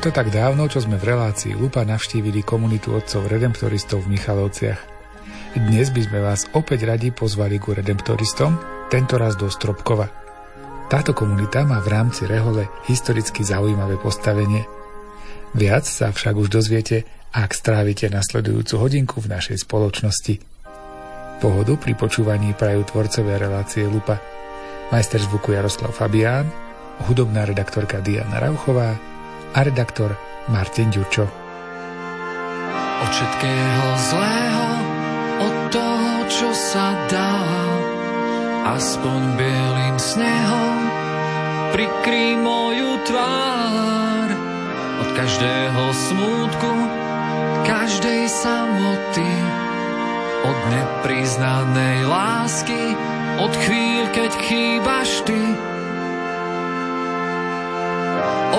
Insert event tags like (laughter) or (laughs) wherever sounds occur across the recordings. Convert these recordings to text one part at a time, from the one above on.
Je to tak dávno, čo sme v relácii Lupa navštívili komunitu otcov redemptoristov v Michalovciach. Dnes by sme vás opäť radi pozvali ku redemptoristom, tentoraz do Stropkova. Táto komunita má v rámci Rehole historicky zaujímavé postavenie. Viac sa však už dozviete, ak strávite nasledujúcu hodinku v našej spoločnosti. Pohodu pri počúvaní prajú tvorcové relácie Lupa. Majster zvuku Jaroslav Fabián, hudobná redaktorka Diana Rauchová a redaktor Martin Ďurčo. Od všetkého zlého od toho, čo sa dá. Aspoň bielým snehom prikry moju tvár. Od každého smútku, každej samoty, od nepriznanej lásky, od chvíľ, keď chýbaš ty.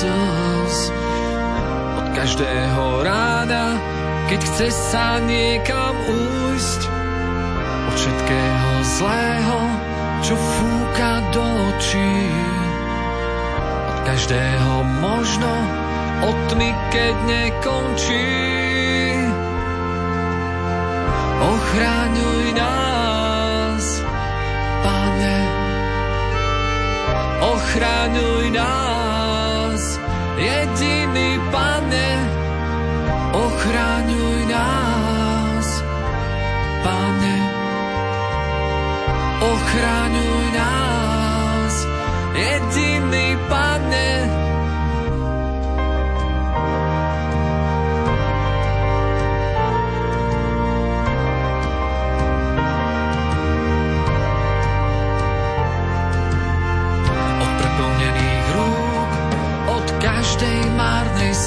slz. Od každého rána, keď chce sa niekam újsť. Od všetkého zlého, čo fúka do očí. Od každého možno, od tmy, keď nekončí. Ochráňuj nás, Pane, ochráňuj nás, jediný Pane, ochráňuj nás, Pane, ochráňuj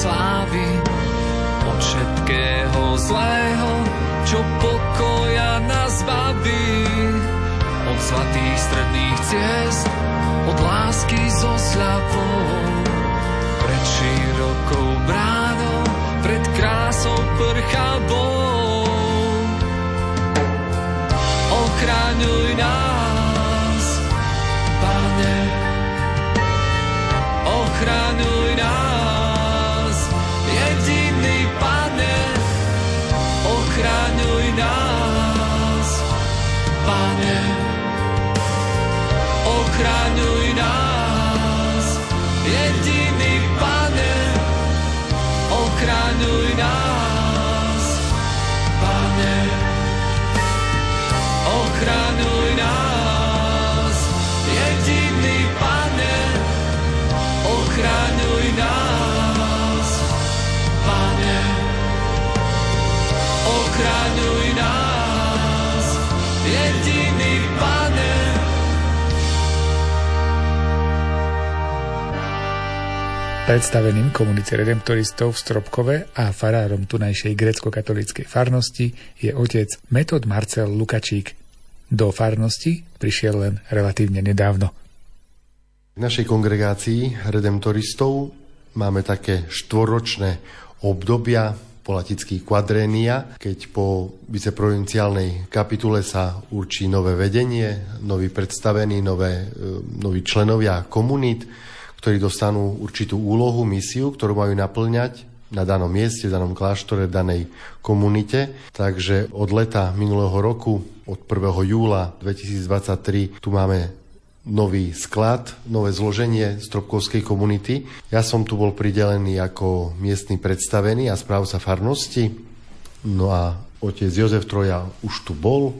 slávy, od všetkého zlého, čo pokoja nás baví. Od zlatých stredných ciest, od lásky so sľapou, pred širokou bránou, pred krásou prchavou. Ochraňuj nás, Pane, ochraňuj ochraňuj Predstaveným komunite redemptoristov v Stropkove a farárom tunajšej grecko-katolíckej farnosti je otec Metod Marcel Lukačík. Do farnosti prišiel len relatívne nedávno. V našej kongregácii redemptoristov máme také štvoročné obdobia po latický kvadrénia, keď po viceprovinciálnej kapitule sa určí nové vedenie, nový predstavený, nové, e, noví členovia komunít ktorí dostanú určitú úlohu, misiu, ktorú majú naplňať na danom mieste, v danom kláštore, danej komunite. Takže od leta minulého roku, od 1. júla 2023, tu máme nový sklad, nové zloženie Stropkovskej komunity. Ja som tu bol pridelený ako miestny predstavený a správca farnosti. No a otec Jozef Troja už tu bol.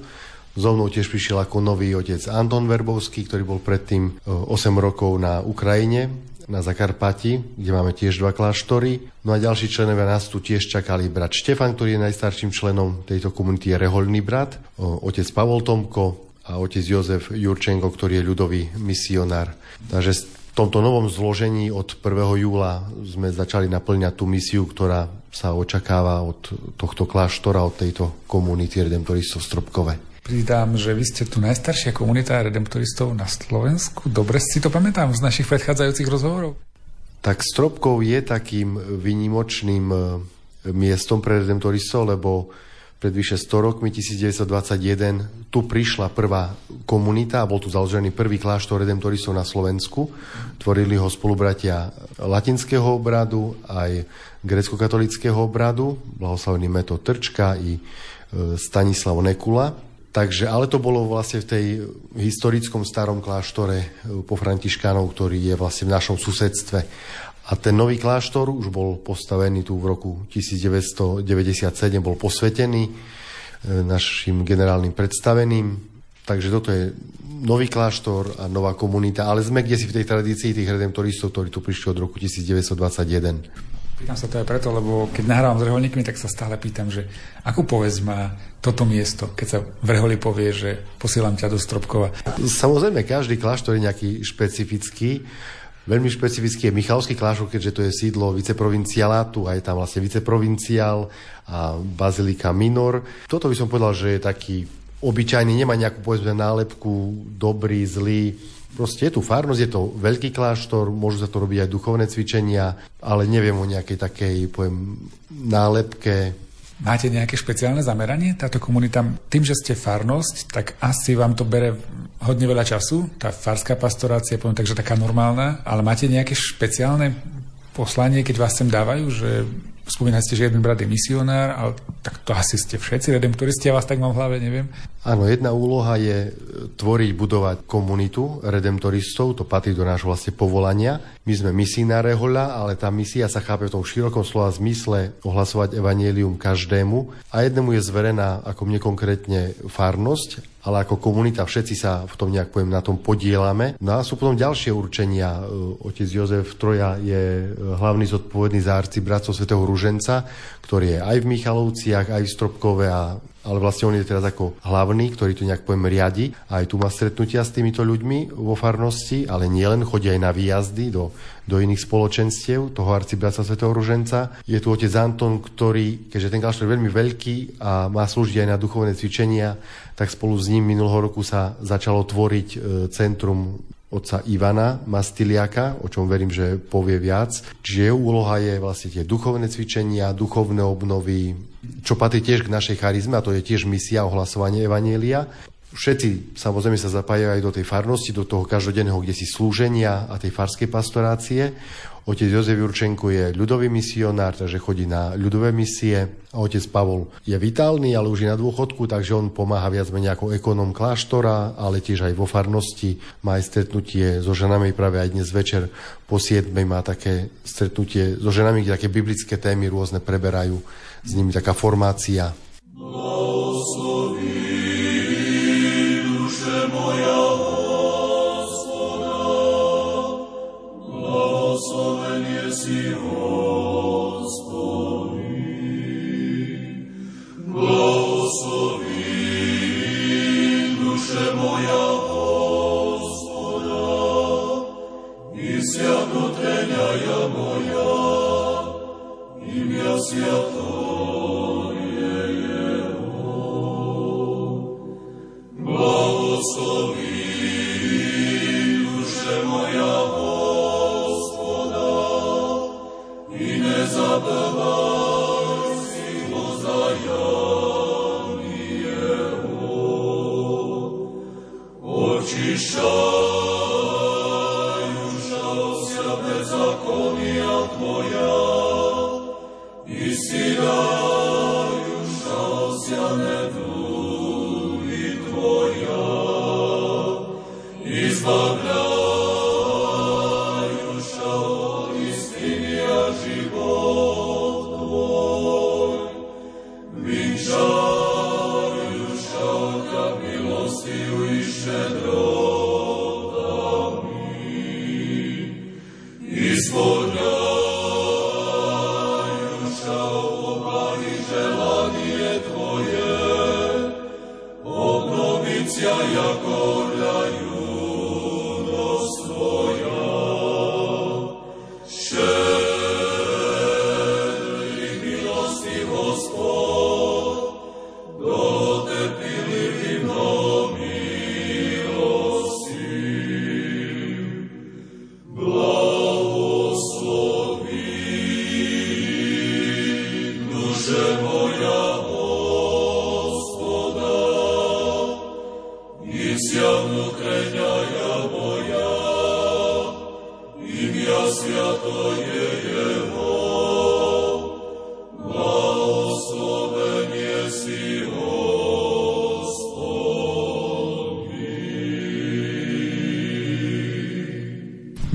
So mnou tiež prišiel ako nový otec Anton Verbovský, ktorý bol predtým 8 e, rokov na Ukrajine na Zakarpati, kde máme tiež dva kláštory. No a ďalší členovia nás tu tiež čakali brat Štefan, ktorý je najstarším členom tejto komunity, je rehoľný brat, otec Pavol Tomko a otec Jozef Jurčenko, ktorý je ľudový misionár. Takže v tomto novom zložení od 1. júla sme začali naplňať tú misiu, ktorá sa očakáva od tohto kláštora, od tejto komunity redemptoristov Stropkové pridám, že vy ste tu najstaršia komunita redemptoristov na Slovensku. Dobre si to pamätám z našich predchádzajúcich rozhovorov. Tak Stropkov je takým vynimočným e, miestom pre redemptoristov, lebo pred vyše 100 rokmi, 1921, tu prišla prvá komunita a bol tu založený prvý kláštor redemptoristov na Slovensku. Tvorili ho spolubratia latinského obradu aj grecko-katolického obradu, blahoslavený Meto Trčka i e, Stanislav Nekula. Takže, ale to bolo vlastne v tej historickom starom kláštore e, po Františkánov, ktorý je vlastne v našom susedstve. A ten nový kláštor už bol postavený tu v roku 1997, bol posvetený e, našim generálnym predstaveným. Takže toto je nový kláštor a nová komunita, ale sme kde si v tej tradícii tých redemptoristov, ktorí tu prišli od roku 1921. Pýtam sa to aj preto, lebo keď nahrávam s reholníkmi, tak sa stále pýtam, že akú povesť má toto miesto, keď sa v reholi povie, že posielam ťa do Stropkova. Samozrejme, každý kláštor je nejaký špecifický. Veľmi špecifický je Michalský kláštor, keďže to je sídlo viceprovincialátu a je tam vlastne viceprovinciál a bazilika minor. Toto by som povedal, že je taký obyčajný, nemá nejakú povedzme nálepku dobrý, zlý Proste je tu farnosť, je to veľký kláštor, môžu sa to robiť aj duchovné cvičenia, ale neviem o nejakej takej, poviem, nálepke. Máte nejaké špeciálne zameranie? Táto komunita, tým, že ste farnosť, tak asi vám to bere hodne veľa času, tá farská pastorácia, poviem takže taká normálna, ale máte nejaké špeciálne poslanie, keď vás sem dávajú, že Spomínali že jeden brat je misionár, ale tak to asi ste všetci redemptoristi, ja vás tak mám v hlave, neviem. Áno, jedna úloha je tvoriť, budovať komunitu redemptoristov, to patrí do nášho vlastne povolania. My sme misijná rehoľa, ale tá misia sa chápe v tom širokom slova zmysle ohlasovať evanielium každému a jednému je zverená ako mne konkrétne farnosť ale ako komunita všetci sa v tom nejak poviem na tom podielame. No a sú potom ďalšie určenia. E, otec Jozef Troja je e, hlavný zodpovedný za bratcov svätého Ruženca, ktorý je aj v Michalovciach, aj v Stropkove a ale vlastne on je teraz ako hlavný, ktorý to nejak poviem riadi. Aj tu má stretnutia s týmito ľuďmi vo farnosti, ale nielen chodia aj na výjazdy do, do iných spoločenstiev toho arcibratstva svätého Ruženca. Je tu otec Anton, ktorý, keďže ten kláštor je veľmi veľký a má slúžiť aj na duchovné cvičenia, tak spolu s ním minulého roku sa začalo tvoriť e, centrum otca Ivana Mastiliaka, o čom verím, že povie viac. Čiže jeho úloha je vlastne tie duchovné cvičenia, duchovné obnovy, čo patrí tiež k našej charizme, a to je tiež misia ohlasovanie Evanielia. Všetci samozrejme sa zapájajú aj do tej farnosti, do toho každodenného, kde si slúženia a tej farskej pastorácie. Otec Jozef Jurčenko je ľudový misionár, takže chodí na ľudové misie. A otec Pavol je vitálny, ale už je na dôchodku, takže on pomáha viac menej ako ekonom kláštora, ale tiež aj vo farnosti. Má aj stretnutie so ženami práve aj dnes večer po 7. má také stretnutie so ženami, kde také biblické témy rôzne preberajú. S nimi taká formácia. Blahosloví duše moja si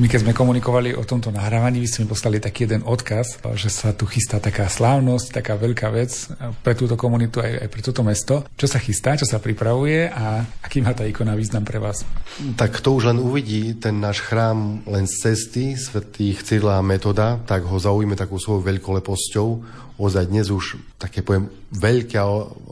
keď sme komunikovali o tomto nahrávaní, vy ste mi poslali taký jeden odkaz, že sa tu chystá taká slávnosť, taká veľká vec pre túto komunitu aj, aj pre toto mesto. Čo sa chystá, čo sa pripravuje a aký má tá ikona význam pre vás? Tak to už len uvidí ten náš chrám len z cesty svetých Cyrila a Metoda, tak ho zaujíme takou svojou veľkoleposťou ozaj dnes už také poviem veľké a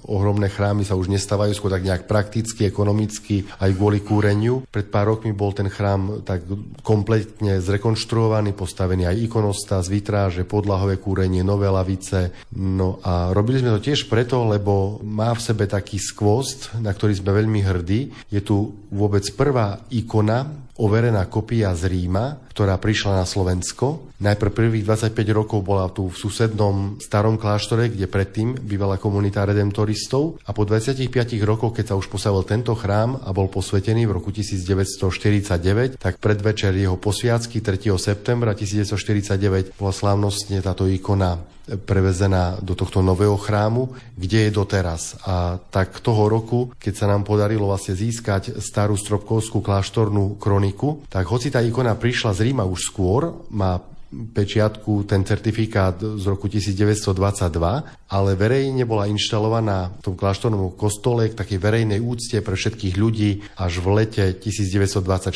ohromné chrámy sa už nestávajú skôr tak nejak prakticky, ekonomicky, aj kvôli kúreniu. Pred pár rokmi bol ten chrám tak kompletne zrekonštruovaný, postavený aj ikonosta, z vitráže, podlahové kúrenie, nové lavice. No a robili sme to tiež preto, lebo má v sebe taký skvost, na ktorý sme veľmi hrdí. Je tu vôbec prvá ikona overená kopia z Ríma, ktorá prišla na Slovensko. Najprv prvých 25 rokov bola tu v susednom starom kláštore, kde predtým bývala komunita redemptoristov a po 25 rokoch, keď sa už postavil tento chrám a bol posvetený v roku 1949, tak predvečer jeho posviacky 3. septembra 1949 bola slávnostne táto ikona prevezená do tohto nového chrámu, kde je doteraz. A tak toho roku, keď sa nám podarilo vlastne získať starú stropkovskú kláštornú kroniku, tak hoci tá ikona prišla z Ríma už skôr, má pečiatku ten certifikát z roku 1922, ale verejne bola inštalovaná v tom kláštornom kostole k takej verejnej úcte pre všetkých ľudí až v lete 1924.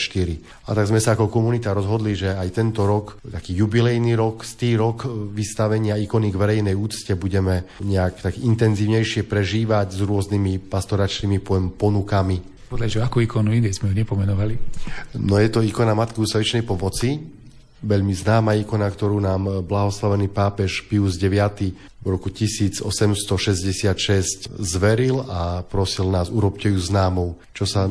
A tak sme sa ako komunita rozhodli, že aj tento rok, taký jubilejný rok, stý rok vystavenia ikony k verejnej úcte budeme nejak tak intenzívnejšie prežívať s rôznymi pastoračnými pojem ponukami podľa akú ikonu ide, sme ju nepomenovali? No je to ikona Matky ústavičnej pomoci, veľmi známa ikona, ktorú nám blahoslavený pápež Pius IX v roku 1866 zveril a prosil nás, urobte ju známou, čo sa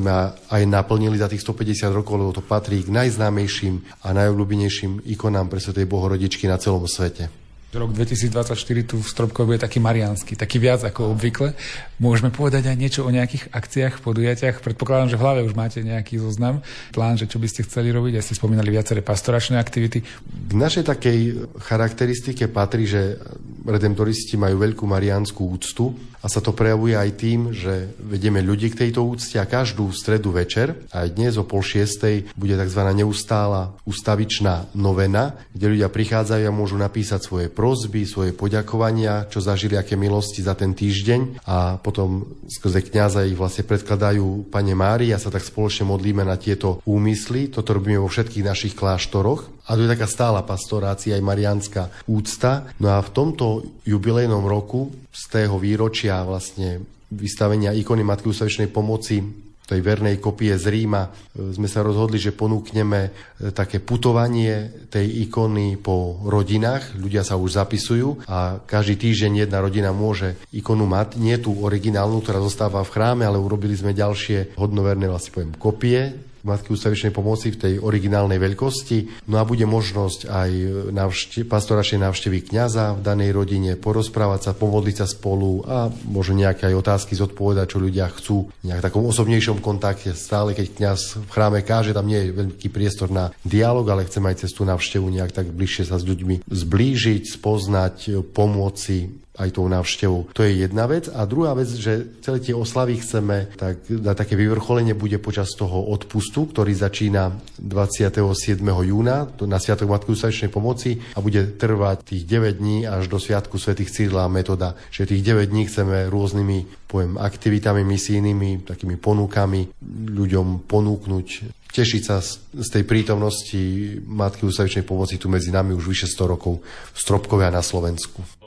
aj naplnili za tých 150 rokov, lebo to patrí k najznámejším a najobľúbenejším ikonám pre Svetej Bohorodičky na celom svete. Rok 2024 tu v Stropkov bude taký mariánsky, taký viac ako obvykle. Môžeme povedať aj niečo o nejakých akciách, podujatiach. Predpokladám, že v hlave už máte nejaký zoznam, plán, že čo by ste chceli robiť. Ja ste spomínali viaceré pastoračné aktivity. K našej takej charakteristike patrí, že redemptoristi majú veľkú mariánsku úctu a sa to prejavuje aj tým, že vedieme ľudí k tejto úcte a každú stredu večer, aj dnes o pol šiestej, bude tzv. neustála ustavičná novena, kde ľudia prichádzajú a môžu napísať svoje prozby, svoje poďakovania, čo zažili, aké milosti za ten týždeň a potom skrze kniaza ich vlastne predkladajú Pane Mári a sa tak spoločne modlíme na tieto úmysly. Toto robíme vo všetkých našich kláštoroch. A to je taká stála pastorácia, aj marianská úcta. No a v tomto jubilejnom roku z tého výročia vlastne vystavenia ikony Matky ústavičnej pomoci tej vernej kopie z Ríma sme sa rozhodli, že ponúkneme e, také putovanie tej ikony po rodinách. Ľudia sa už zapisujú a každý týždeň jedna rodina môže ikonu mať. Nie tú originálnu, ktorá zostáva v chráme, ale urobili sme ďalšie hodnoverné vlastne poviem kopie Matky ústavičnej pomoci v tej originálnej veľkosti. No a bude možnosť aj navšte- pastoračnej návštevy kňaza v danej rodine, porozprávať sa, pomodliť sa spolu a možno nejaké aj otázky zodpovedať, čo ľudia chcú. Nejak takom osobnejšom kontakte. Stále, keď kňaz v chráme káže, tam nie je veľký priestor na dialog, ale chcem aj cez tú návštevu nejak tak bližšie sa s ľuďmi zblížiť, spoznať, pomôcť aj tou návštevou. To je jedna vec. A druhá vec, že celé tie oslavy chceme, tak na také vyvrcholenie bude počas toho odpustu, ktorý začína 27. júna na Sviatok Matky ústavičnej pomoci a bude trvať tých 9 dní až do Sviatku svätých Cyrila a Metoda. Že tých 9 dní chceme rôznymi poviem, aktivitami misijnými, takými ponukami ľuďom ponúknuť tešiť sa z tej prítomnosti Matky ústavičnej pomoci tu medzi nami už vyše 100 rokov v Stropkovia na Slovensku.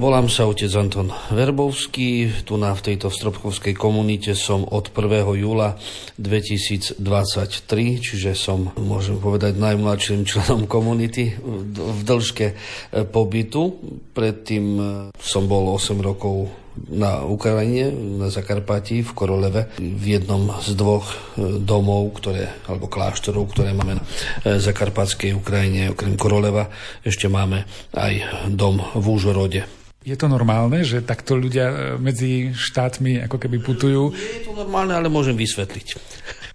Volám sa otec Anton Verbovský, tu na v tejto stropkovskej komunite som od 1. júla 2023, čiže som, môžem povedať, najmladším členom komunity v dĺžke e, pobytu. Predtým e, som bol 8 rokov na Ukrajine, na Zakarpati, v Koroleve, v jednom z dvoch e, domov, ktoré, alebo kláštorov, ktoré máme na Zakarpatskej Ukrajine, okrem Koroleva, ešte máme aj dom v Úžorode. Je to normálne, že takto ľudia e, medzi štátmi ako keby putujú? Je to normálne, ale môžem vysvetliť.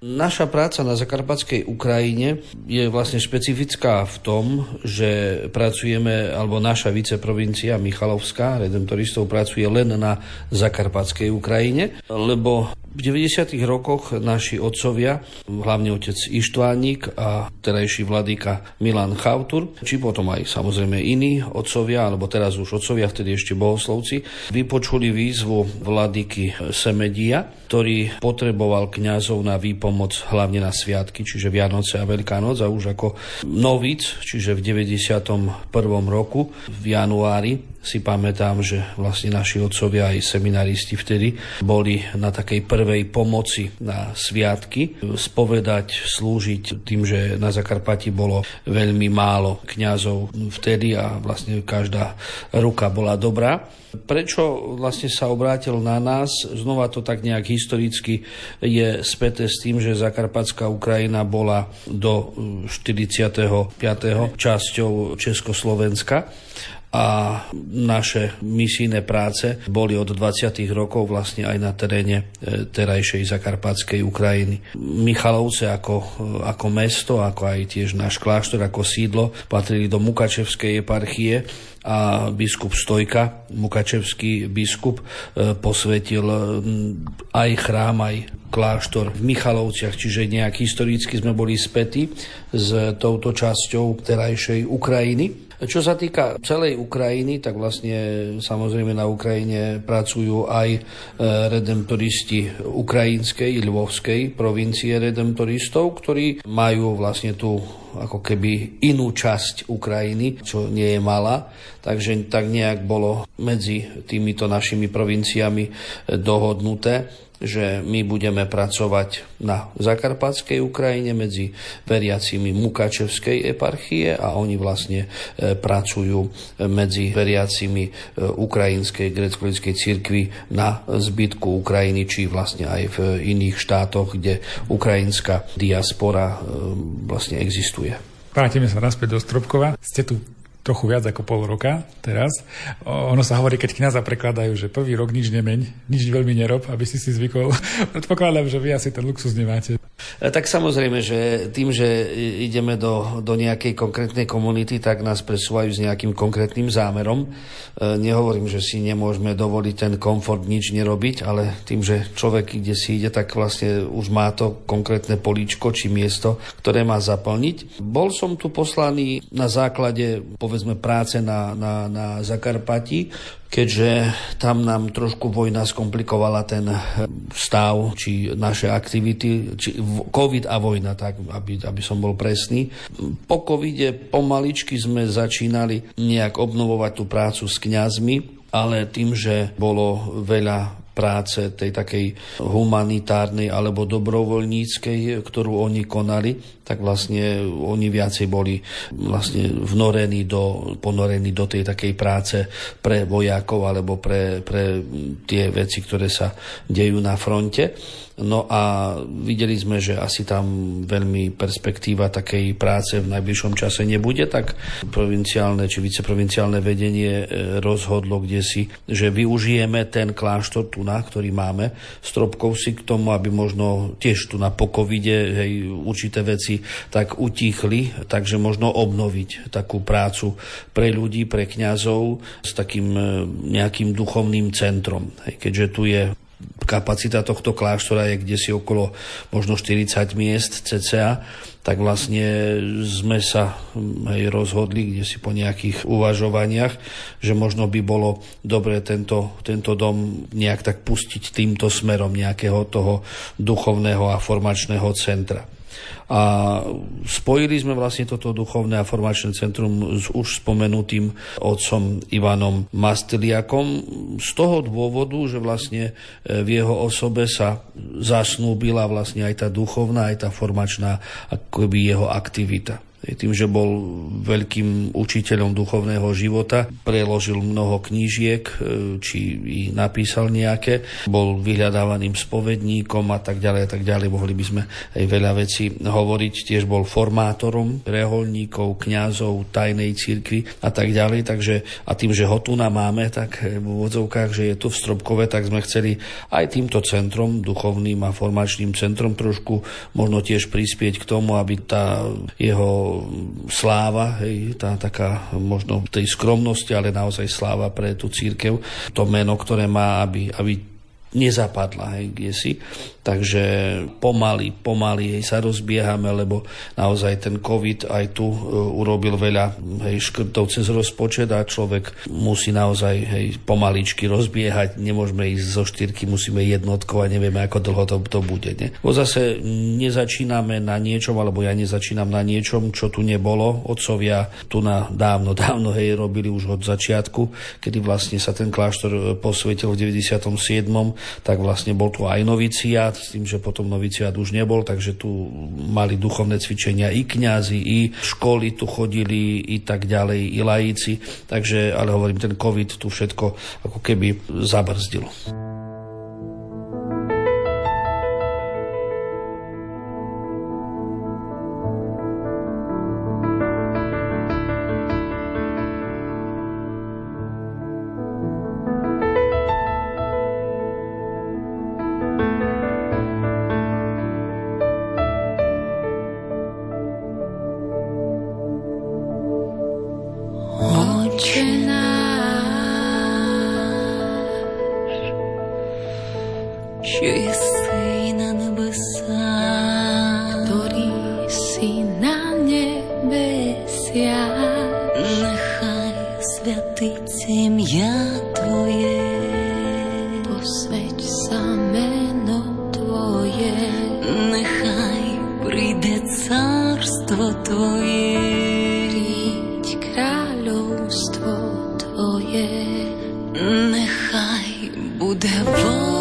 Naša práca na Zakarpatskej Ukrajine je vlastne špecifická v tom, že pracujeme, alebo naša viceprovincia Michalovská, redemptoristov, pracuje len na Zakarpatskej Ukrajine, lebo v 90. rokoch naši otcovia, hlavne otec Ištvánik a terajší vladyka Milan Chautur, či potom aj samozrejme iní otcovia, alebo teraz už otcovia, vtedy ešte bohoslovci, vypočuli výzvu vladyky Semedia, ktorý potreboval kňazov na výpomoc hlavne na sviatky, čiže Vianoce a Veľká noc a už ako novic, čiže v 91. roku v januári si pamätám, že vlastne naši otcovia aj seminaristi vtedy boli na takej prvej pomoci na sviatky, spovedať, slúžiť tým, že na Zakarpati bolo veľmi málo kňazov vtedy a vlastne každá ruka bola dobrá. Prečo vlastne sa obrátil na nás? Znova to tak nejak historicky je späté s tým, že Zakarpatská Ukrajina bola do 45. časťou Československa a naše misijné práce boli od 20. rokov vlastne aj na teréne e, terajšej zakarpatskej Ukrajiny. Michalovce ako, e, ako mesto, ako aj tiež náš kláštor ako sídlo patrili do Mukačevskej eparchie a biskup Stojka, mukačevský biskup, e, posvetil aj chrám, aj kláštor v Michalovciach, čiže nejak historicky sme boli spätí s touto časťou terajšej Ukrajiny. Čo sa týka celej Ukrajiny, tak vlastne samozrejme na Ukrajine pracujú aj e, redemptoristi ukrajinskej, ľvovskej provincie redemptoristov, ktorí majú vlastne tú ako keby inú časť Ukrajiny, čo nie je malá. Takže tak nejak bolo medzi týmito našimi provinciami e, dohodnuté že my budeme pracovať na Zakarpatskej Ukrajine medzi veriacimi Mukačevskej eparchie a oni vlastne e, pracujú medzi veriacimi e, Ukrajinskej grecko-lickej cirkvi na zbytku Ukrajiny, či vlastne aj v iných štátoch, kde ukrajinská diaspora e, vlastne existuje. Vrátime sa naspäť do Stropkova. Ste tu trochu viac ako pol roka teraz. Ono sa hovorí, keď kniaza prekladajú, že prvý rok nič nemeň, nič veľmi nerob, aby si si zvykol. (laughs) Predpokladám, že vy asi ten luxus nemáte. E, tak samozrejme, že tým, že ideme do, do nejakej konkrétnej komunity, tak nás presúvajú s nejakým konkrétnym zámerom. E, nehovorím, že si nemôžeme dovoliť ten komfort nič nerobiť, ale tým, že človek, kde si ide, tak vlastne už má to konkrétne políčko či miesto, ktoré má zaplniť. Bol som tu poslaný na základe, povedzme, práce na, na, na Zakarpati, keďže tam nám trošku vojna skomplikovala ten stav, či naše aktivity, či COVID a vojna, tak aby, aby som bol presný. Po covide pomaličky sme začínali nejak obnovovať tú prácu s kňazmi, ale tým, že bolo veľa práce tej takej humanitárnej alebo dobrovoľníckej, ktorú oni konali, tak vlastne oni viacej boli vlastne vnorení do, ponorení do tej takej práce pre vojakov alebo pre, pre tie veci, ktoré sa dejú na fronte. No a videli sme, že asi tam veľmi perspektíva takej práce v najbližšom čase nebude, tak provinciálne či viceprovinciálne vedenie e, rozhodlo kde si, že využijeme ten kláštor tu na, ktorý máme, stropkov si k tomu, aby možno tiež tu na pokovide hej, určité veci tak utichli, takže možno obnoviť takú prácu pre ľudí, pre kňazov s takým e, nejakým duchovným centrom. Keďže tu je kapacita tohto kláštora je kde si okolo možno 40 miest cca, tak vlastne sme sa aj rozhodli, kde si po nejakých uvažovaniach, že možno by bolo dobre tento, tento dom nejak tak pustiť týmto smerom nejakého toho duchovného a formačného centra. A spojili sme vlastne toto duchovné a formačné centrum s už spomenutým otcom Ivanom Mastiliakom z toho dôvodu, že vlastne e, v jeho osobe sa zasnúbila vlastne aj tá duchovná, aj tá formačná akoby jeho aktivita. Tým, že bol veľkým učiteľom duchovného života, preložil mnoho knížiek, e, či ich napísal nejaké, bol vyhľadávaným spovedníkom a tak ďalej a tak ďalej. Mohli by sme aj veľa vecí hovoriť. Tiež bol formátorom reholníkov, kňazov, tajnej cirkvi a tak ďalej. Takže, a tým, že ho tu máme, tak v úvodzovkách, že je tu v Stropkove, tak sme chceli aj týmto centrom, duchovným a formačným centrom trošku možno tiež prispieť k tomu, aby tá jeho sláva, hej, tá taká možno tej skromnosti, ale naozaj sláva pre tú církev, to meno, ktoré má, aby, aby nezapadla, hej, kde si. Takže pomaly, pomaly hej, sa rozbiehame, lebo naozaj ten COVID aj tu e, urobil veľa hej, škrtov cez rozpočet a človek musí naozaj hej, pomaličky rozbiehať. Nemôžeme ísť zo štyrky, musíme jednotko a nevieme, ako dlho to, to bude. Ne? Bo zase nezačíname na niečom, alebo ja nezačínam na niečom, čo tu nebolo. Otcovia tu na dávno, (laughs) dávno hej, robili už od začiatku, kedy vlastne sa ten kláštor e, posvetil v 97 tak vlastne bol tu aj noviciát, s tým, že potom noviciát už nebol, takže tu mali duchovné cvičenia i kňazi, i školy tu chodili, i tak ďalej, i lajíci, takže, ale hovorím, ten COVID tu všetko ako keby zabrzdilo. Poďme k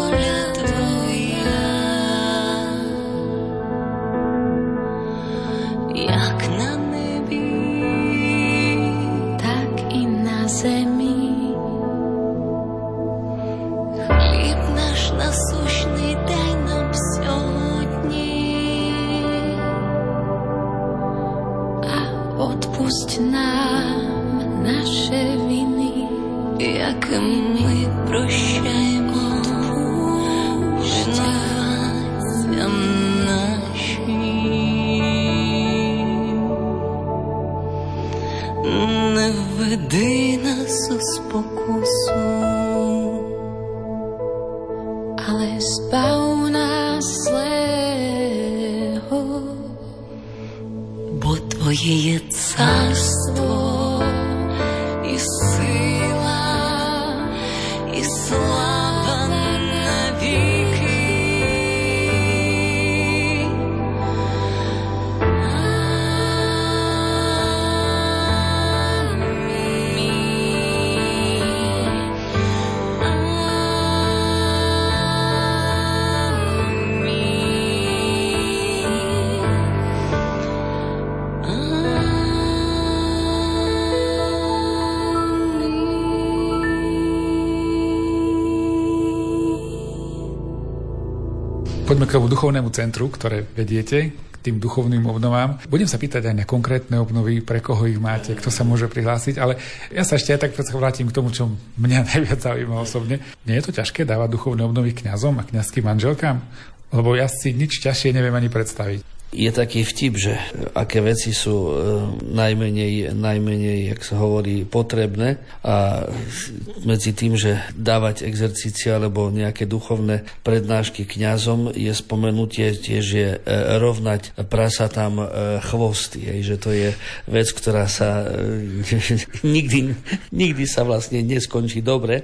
tomu duchovnému centru, ktoré vediete, k tým duchovným obnovám. Budem sa pýtať aj na konkrétne obnovy, pre koho ich máte, kto sa môže prihlásiť, ale ja sa ešte aj tak vrátim k tomu, čo mňa (laughs) najviac zaujíma osobne. Nie je to ťažké dávať duchovné obnovy kňazom a kňazským manželkám? Lebo ja si nič ťažšie neviem ani predstaviť je taký vtip, že aké veci sú e, najmenej, najmenej, jak sa hovorí, potrebné a medzi tým, že dávať exercície alebo nejaké duchovné prednášky kňazom je spomenutie tiež je e, rovnať tam e, chvosty, hej, že to je vec, ktorá sa (laughs) nikdy, nikdy sa vlastne neskončí dobre.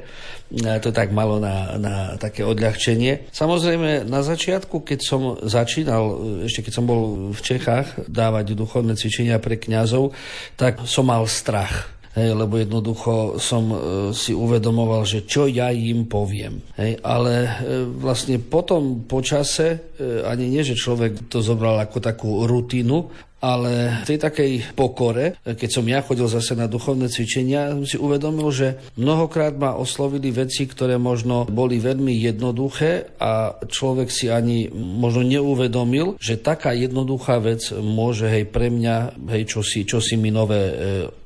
To tak malo na, na také odľahčenie. Samozrejme, na začiatku, keď som začínal, ešte keď som bol v Čechách dávať duchovné cvičenia pre kňazov, tak som mal strach. Hej, lebo jednoducho som e, si uvedomoval, že čo ja im poviem. Hej, ale e, vlastne potom počase, e, ani nie, že človek to zobral ako takú rutinu, ale v tej takej pokore, keď som ja chodil zase na duchovné cvičenia, som si uvedomil, že mnohokrát ma oslovili veci, ktoré možno boli veľmi jednoduché a človek si ani možno neuvedomil, že taká jednoduchá vec môže hej pre mňa hej čosi, čosi mi nové e,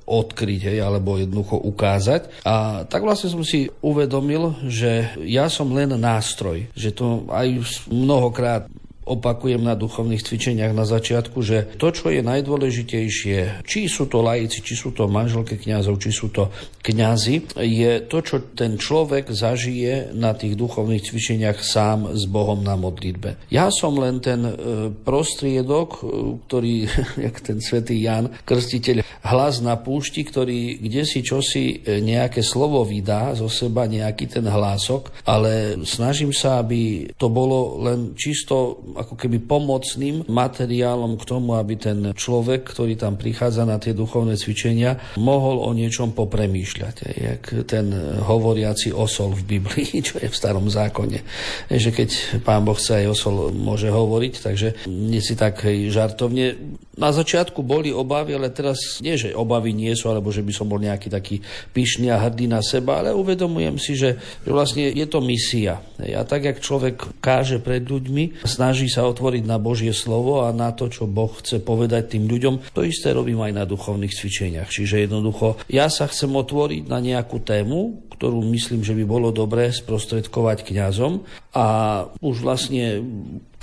odkryť, hej, alebo jednoducho ukázať. A tak vlastne som si uvedomil, že ja som len nástroj, že to aj mnohokrát opakujem na duchovných cvičeniach na začiatku, že to, čo je najdôležitejšie, či sú to laici, či sú to manželky kňazov, či sú to kňazi, je to, čo ten človek zažije na tých duchovných cvičeniach sám s Bohom na modlitbe. Ja som len ten e, prostriedok, e, ktorý, (laughs) jak ten svätý Jan, krstiteľ, hlas na púšti, ktorý kde si čosi e, nejaké slovo vydá zo seba, nejaký ten hlások, ale snažím sa, aby to bolo len čisto ako keby pomocným materiálom k tomu, aby ten človek, ktorý tam prichádza na tie duchovné cvičenia, mohol o niečom popremýšľať. Jak ten hovoriaci osol v Biblii, (laughs) čo je v starom zákone. Že keď pán Boh sa aj osol môže hovoriť, takže nie si tak žartovne na začiatku boli obavy, ale teraz nie, že obavy nie sú, alebo že by som bol nejaký taký pyšný a hrdý na seba, ale uvedomujem si, že, že vlastne je to misia. A tak, jak človek káže pred ľuďmi, snaží sa otvoriť na Božie slovo a na to, čo Boh chce povedať tým ľuďom, to isté robím aj na duchovných cvičeniach. Čiže jednoducho, ja sa chcem otvoriť na nejakú tému, ktorú myslím, že by bolo dobré sprostredkovať kňazom a už vlastne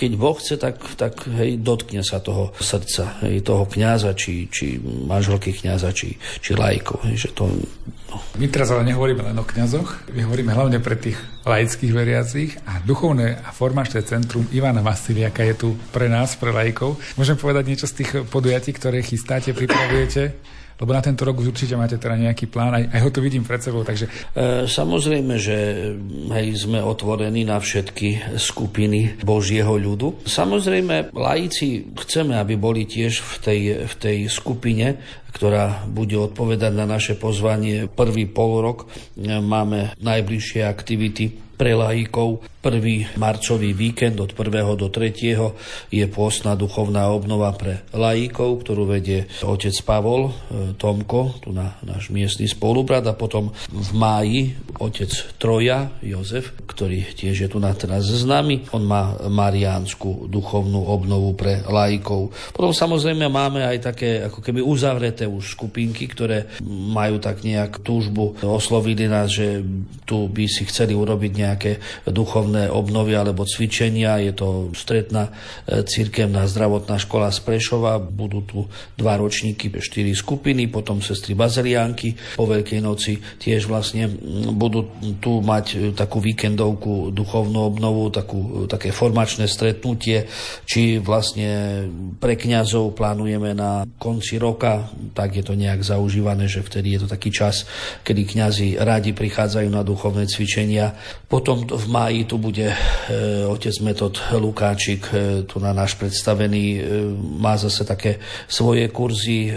keď Boh chce, tak, tak hej, dotkne sa toho srdca, hej, toho kňaza, či, či manželky kňaza, či, či lajkov. Hej, že to, no. My teraz ale nehovoríme len o kňazoch, my hovoríme hlavne pre tých laických veriacich a duchovné a formačné centrum Ivana Vasiliaka je tu pre nás, pre lajkov. Môžem povedať niečo z tých podujatí, ktoré chystáte, pripravujete? Lebo na tento rok už určite máte teda nejaký plán, aj, aj ho tu vidím pred sebou, takže... E, samozrejme, že hej, sme otvorení na všetky skupiny Božieho ľudu. Samozrejme, laici chceme, aby boli tiež v tej, v tej skupine, ktorá bude odpovedať na naše pozvanie. Prvý pol rok e, máme najbližšie aktivity pre laikov Prvý marcový víkend od 1. do 3. je pôstna duchovná obnova pre laíkov, ktorú vedie otec Pavol e, Tomko, tu na náš miestny spolubrat a potom v máji otec Troja Jozef, ktorý tiež je tu na teraz s nami. On má mariánsku duchovnú obnovu pre laikov. Potom samozrejme máme aj také ako keby uzavreté už skupinky, ktoré majú tak nejak túžbu, oslovili nás, že tu by si chceli urobiť nejaké duchovné duchovné obnovy alebo cvičenia. Je to stretná e, cirkevná zdravotná škola z Prešova. Budú tu dva ročníky, štyri skupiny, potom sestry Baziliánky. Po Veľkej noci tiež vlastne budú tu mať e, takú víkendovku duchovnú obnovu, takú, také formačné stretnutie, či vlastne pre kňazov plánujeme na konci roka, tak je to nejak zaužívané, že vtedy je to taký čas, kedy kňazi rádi prichádzajú na duchovné cvičenia. Potom v máji tu bude e, otec Metod Lukáčik, e, tu na náš predstavený, e, má zase také svoje kurzy,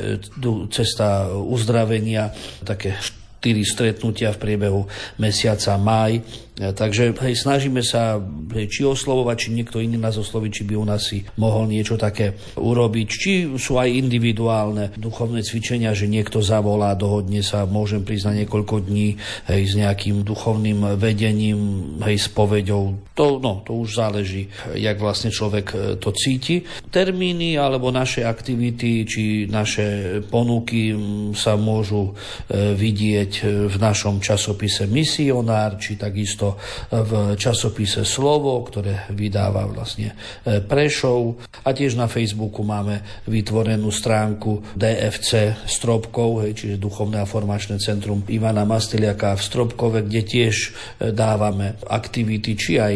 cesta uzdravenia, také štyri stretnutia v priebehu mesiaca máj takže hej, snažíme sa, hej, či oslovovať, či niekto iný nás osloviť, či by u nás si mohol niečo také urobiť. Či sú aj individuálne duchovné cvičenia, že niekto zavolá, dohodne sa, môžem prísť na niekoľko dní hej, s nejakým duchovným vedením, hej, s povedou. To, no, to už záleží, jak vlastne človek e, to cíti. Termíny alebo naše aktivity, či naše ponuky sa môžu e, vidieť v našom časopise Misionár, či takisto to v časopise Slovo, ktoré vydáva vlastne e, Prešov a tiež na Facebooku máme vytvorenú stránku DFC Stropkov, hej, čiže Duchovné a formačné centrum Ivana Masteliaka v Stropkove, kde tiež e, dávame aktivity, či aj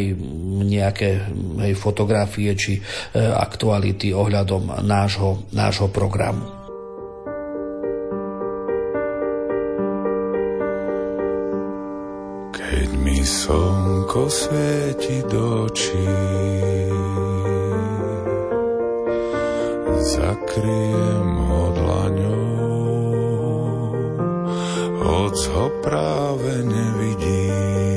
nejaké hej, fotografie, či e, aktuality ohľadom nášho, nášho programu. Slnko svieti do očí. Zakriem ho dlaňou, hoc ho práve nevidím.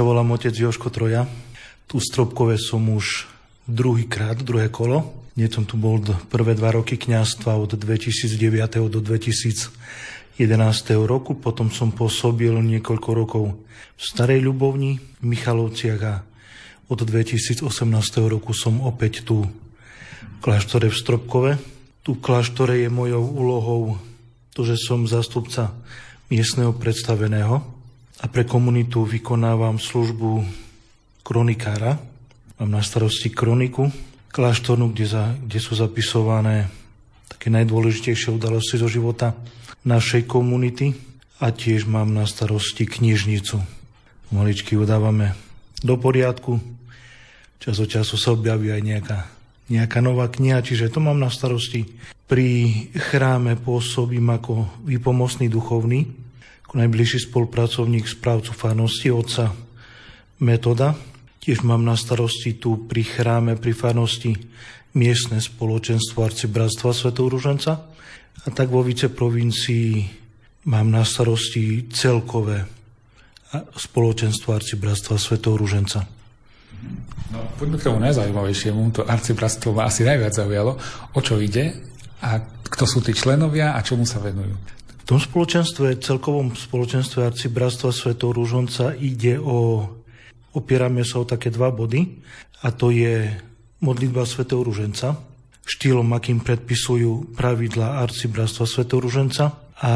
Sa volám otec Joško Troja. Tu Stropkové som už druhýkrát, druhé kolo. Nie som tu bol prvé dva roky kňastva od 2009. do 2011. roku. Potom som pôsobil niekoľko rokov v Starej Ľubovni, v Michalovciach a od 2018. roku som opäť tu v kláštore v Stropkove. Tu v kláštore je mojou úlohou to, že som zastupca miestneho predstaveného a pre komunitu vykonávam službu kronikára. Mám na starosti kroniku kláštornú, kde, za, kde sú zapisované také najdôležitejšie udalosti zo života našej komunity a tiež mám na starosti knižnicu. Maličky udávame do poriadku. Čas od času sa objaví aj nejaká, nejaká nová kniha, čiže to mám na starosti. Pri chráme pôsobím ako výpomocný duchovný, najbližší spolupracovník správcu farnosti otca Metoda. Tiež mám na starosti tu pri chráme, pri farnosti miestne spoločenstvo arcibratstva Sv. Ruženca a tak vo viceprovincii mám na starosti celkové spoločenstvo arcibratstva Sv. Ruženca. No, poďme k tomu najzaujímavejšiemu. To arcibratstvo ma asi najviac zaujalo. O čo ide a kto sú tí členovia a čomu sa venujú? Tom spoločenstve, celkovom spoločenstve arcibratstva Svetov Rúžonca ide o, opierame sa o také dva body a to je modlitba Svetov Rúženca, štýlom, akým predpisujú pravidla arcibratstva Svetov Rúženca a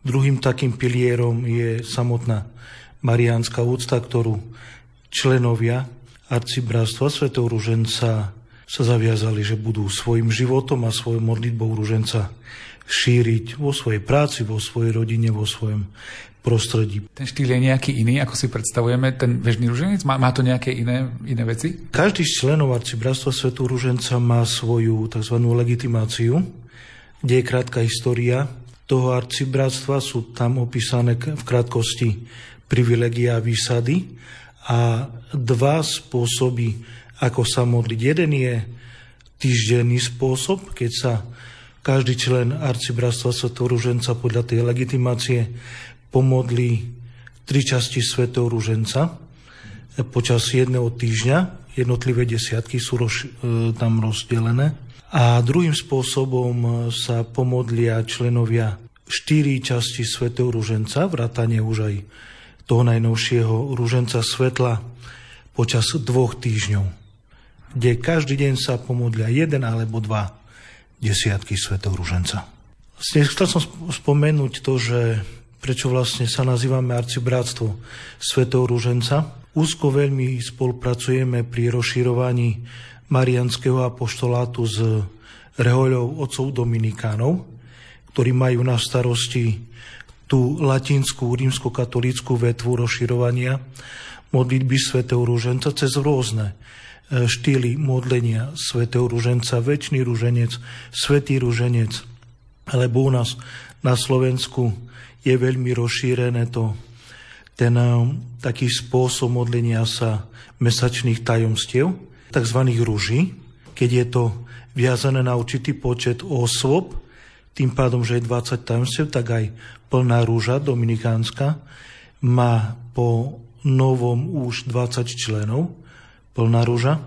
druhým takým pilierom je samotná mariánska úcta, ktorú členovia arcibratstva Svetov Rúženca sa zaviazali, že budú svojim životom a svojou modlitbou Rúženca šíriť vo svojej práci, vo svojej rodine, vo svojom prostredí. Ten štýl je nejaký iný, ako si predstavujeme, ten bežný ruženec? Má, má to nejaké iné, iné veci? Každý z členov arcibratstva Svetu Ruženca má svoju tzv. legitimáciu, kde je krátka história toho arcibratstva, sú tam opísané v krátkosti privilegia a výsady a dva spôsoby, ako sa modliť. Jeden je týždenný spôsob, keď sa každý člen arcibratstva Svetého Ruženca podľa tej legitimácie pomodlí tri časti Svetého Ruženca počas jedného týždňa. Jednotlivé desiatky sú roz, e, tam rozdelené. A druhým spôsobom sa pomodlia členovia štyri časti Svetého Ruženca, vrátane už aj toho najnovšieho Ruženca Svetla počas dvoch týždňov, kde každý deň sa pomodlia jeden alebo dva desiatky svetov. Vlastne chcel som spomenúť to, že prečo vlastne sa nazývame arcibratstvo svetov Ruženca. Úzko veľmi spolupracujeme pri rozširovaní marianského apoštolátu s rehoľou otcov Dominikánov, ktorí majú na starosti tú latinskú rímskokatolíckú vetvu rozširovania modlitby svätého Rúženca cez rôzne štýly modlenia svätého Rúženca, väčší rúženec, svätý rúženec, alebo u nás na Slovensku je veľmi rozšírené to, ten e, taký spôsob modlenia sa mesačných tajomstiev, tzv. rúží, keď je to viazané na určitý počet osôb, tým pádom, že je 20 tajomstiev, tak aj plná rúža dominikánska má po novom už 20 členov, plná rúža.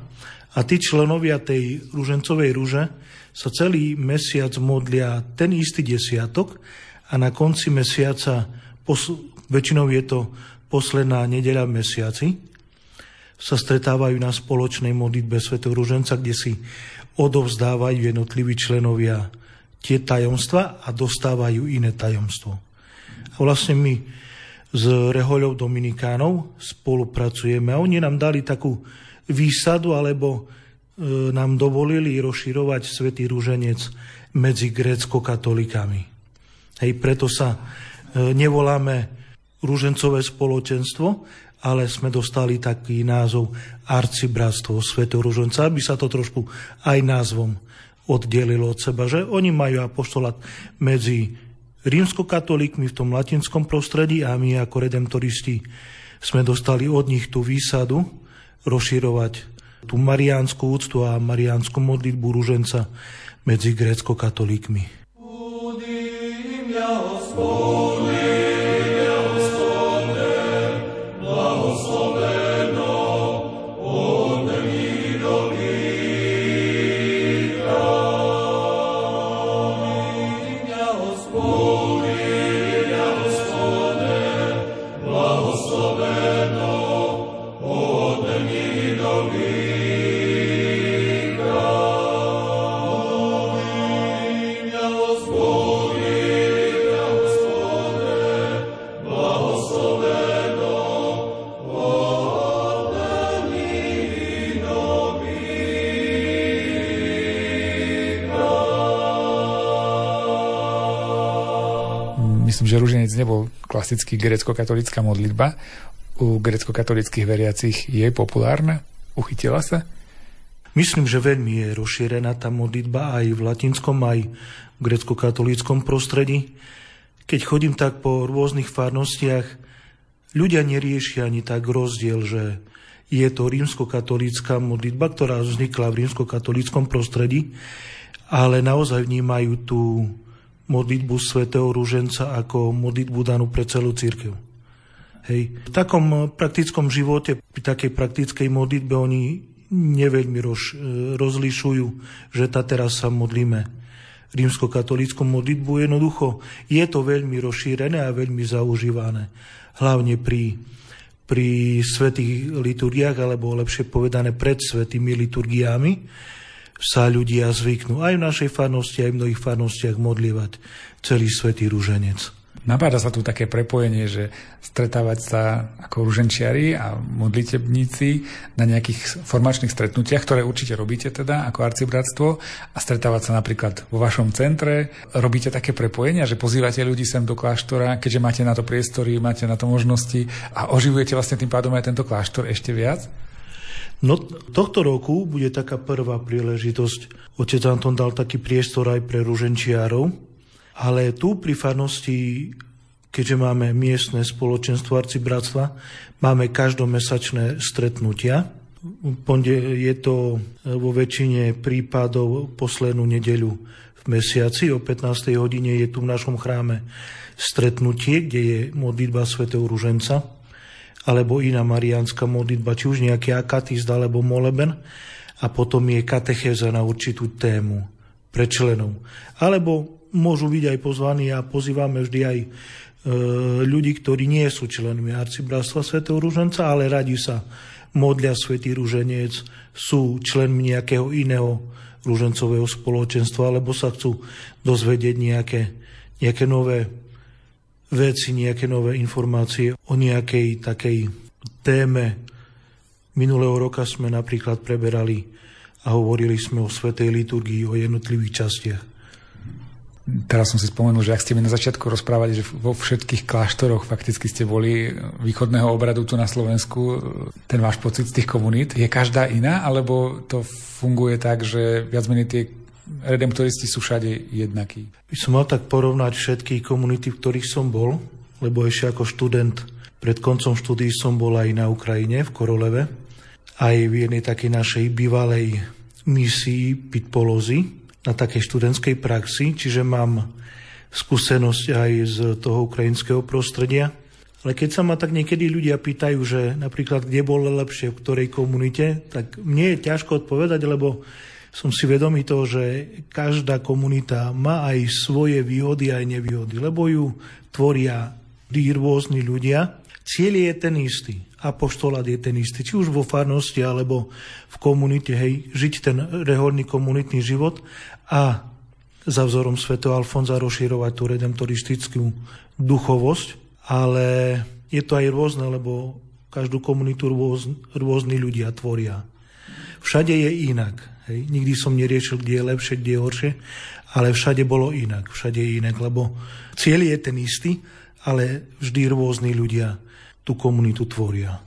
A tí členovia tej rúžencovej rúže sa celý mesiac modlia ten istý desiatok a na konci mesiaca, väčšinou je to posledná nedeľa v mesiaci, sa stretávajú na spoločnej modlitbe Sv. Rúženca, kde si odovzdávajú jednotliví členovia tie tajomstva a dostávajú iné tajomstvo. A vlastne my s rehoľou Dominikánov spolupracujeme a oni nám dali takú výsadu alebo e, nám dovolili rozširovať Svetý rúženec medzi grécko-katolikami. Hej, preto sa e, nevoláme rúžencové spoločenstvo, ale sme dostali taký názov Arcibratstvo Svetého rúženca, aby sa to trošku aj názvom oddelilo od seba, že oni majú apoštolát medzi rímskokatolíkmi v tom latinskom prostredí a my ako redemptoristi sme dostali od nich tú výsadu rozširovať tú mariánsku úctu a mariánsku modlitbu rúženca medzi grécko-katolíkmi. že ruženec nebol klasický grecko-katolická modlitba. U grecko-katolických veriacich je populárna? Uchytila sa? Myslím, že veľmi je rozšírená tá modlitba aj v latinskom, aj v grecko-katolíckom prostredí. Keď chodím tak po rôznych farnostiach, ľudia neriešia ani tak rozdiel, že je to rímsko-katolícka modlitba, ktorá vznikla v rímsko-katolíckom prostredí, ale naozaj vnímajú tú modlitbu svätého Rúženca ako modlitbu danú pre celú církev. Hej. V takom praktickom živote, pri takej praktickej modlitbe oni neveľmi roz, rozlišujú, že tá teraz sa modlíme rímsko-katolícku modlitbu. Jednoducho je to veľmi rozšírené a veľmi zaužívané. Hlavne pri, pri svetých liturgiách, alebo lepšie povedané pred svetými liturgiami, sa ľudia zvyknú aj v našej farnosti, aj v mnohých farnostiach modlievať celý svetý rúženec. Napáda sa tu také prepojenie, že stretávať sa ako ruženčiari a modlitebníci na nejakých formačných stretnutiach, ktoré určite robíte teda ako arcibratstvo a stretávať sa napríklad vo vašom centre. Robíte také prepojenia, že pozývate ľudí sem do kláštora, keďže máte na to priestory, máte na to možnosti a oživujete vlastne tým pádom aj tento kláštor ešte viac? No tohto roku bude taká prvá príležitosť. Otec Anton dal taký priestor aj pre ruženčiarov, ale tu pri farnosti, keďže máme miestne spoločenstvo arcibratstva, máme každomesačné stretnutia. Je to vo väčšine prípadov poslednú nedeľu v mesiaci. O 15. hodine je tu v našom chráme stretnutie, kde je modlitba svätého Ruženca alebo iná mariánska modlitba, či už nejaký akatist alebo moleben a potom je katechéza na určitú tému pre členov. Alebo môžu byť aj pozvaní a pozývame vždy aj e, ľudí, ktorí nie sú členmi arcibratstva Sv. Rúženca, ale radi sa modlia Svetý Rúženec, sú členmi nejakého iného ružencového spoločenstva, alebo sa chcú dozvedieť nejaké, nejaké nové veci, nejaké nové informácie o nejakej takej téme. Minulého roka sme napríklad preberali a hovorili sme o svetej liturgii, o jednotlivých častiach. Teraz som si spomenul, že ak ste mi na začiatku rozprávali, že vo všetkých kláštoroch fakticky ste boli východného obradu tu na Slovensku, ten váš pocit z tých komunít, je každá iná, alebo to funguje tak, že viac menej tie redemptoristi sú všade jednakí? By som mal tak porovnať všetky komunity, v ktorých som bol, lebo ešte ako študent pred koncom štúdií som bol aj na Ukrajine, v Koroleve, aj v jednej takej našej bývalej misii Pitpolozy, na takej študentskej praxi, čiže mám skúsenosť aj z toho ukrajinského prostredia. Ale keď sa ma tak niekedy ľudia pýtajú, že napríklad kde bolo lepšie, v ktorej komunite, tak mne je ťažko odpovedať, lebo som si vedomý toho, že každá komunita má aj svoje výhody aj nevýhody, lebo ju tvoria rôzni ľudia. Cieľ je ten istý apoštolát je ten istý, či už vo farnosti alebo v komunite, hej, žiť ten reholný komunitný život a za vzorom Sv. Alfonza rozširovať tú redemptoristickú duchovosť, ale je to aj rôzne, lebo každú komunitu rôz, rôzni ľudia tvoria. Všade je inak. Hej. Nikdy som neriešil, kde je lepšie, kde je horšie, ale všade bolo inak. Všade je inak, lebo cieľ je ten istý, ale vždy rôzni ľudia tú komunitu tvoria.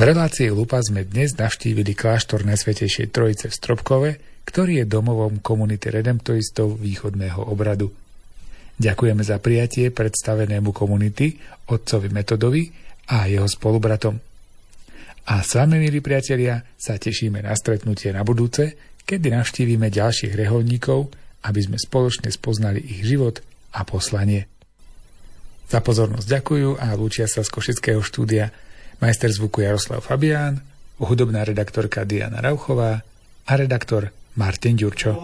V relácii Lupa sme dnes navštívili kláštor Najsvetejšej Trojice v Stropkove, ktorý je domovom komunity redemptoristov východného obradu. Ďakujeme za prijatie predstavenému komunity, otcovi Metodovi a jeho spolubratom. A s vami, milí priatelia, sa tešíme na stretnutie na budúce, kedy navštívime ďalších reholníkov, aby sme spoločne spoznali ich život a poslanie. Za pozornosť ďakujú a lúčia sa z Košického štúdia majster zvuku Jaroslav Fabián, hudobná redaktorka Diana Rauchová a redaktor Martin Ďurčo.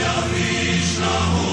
Kriste,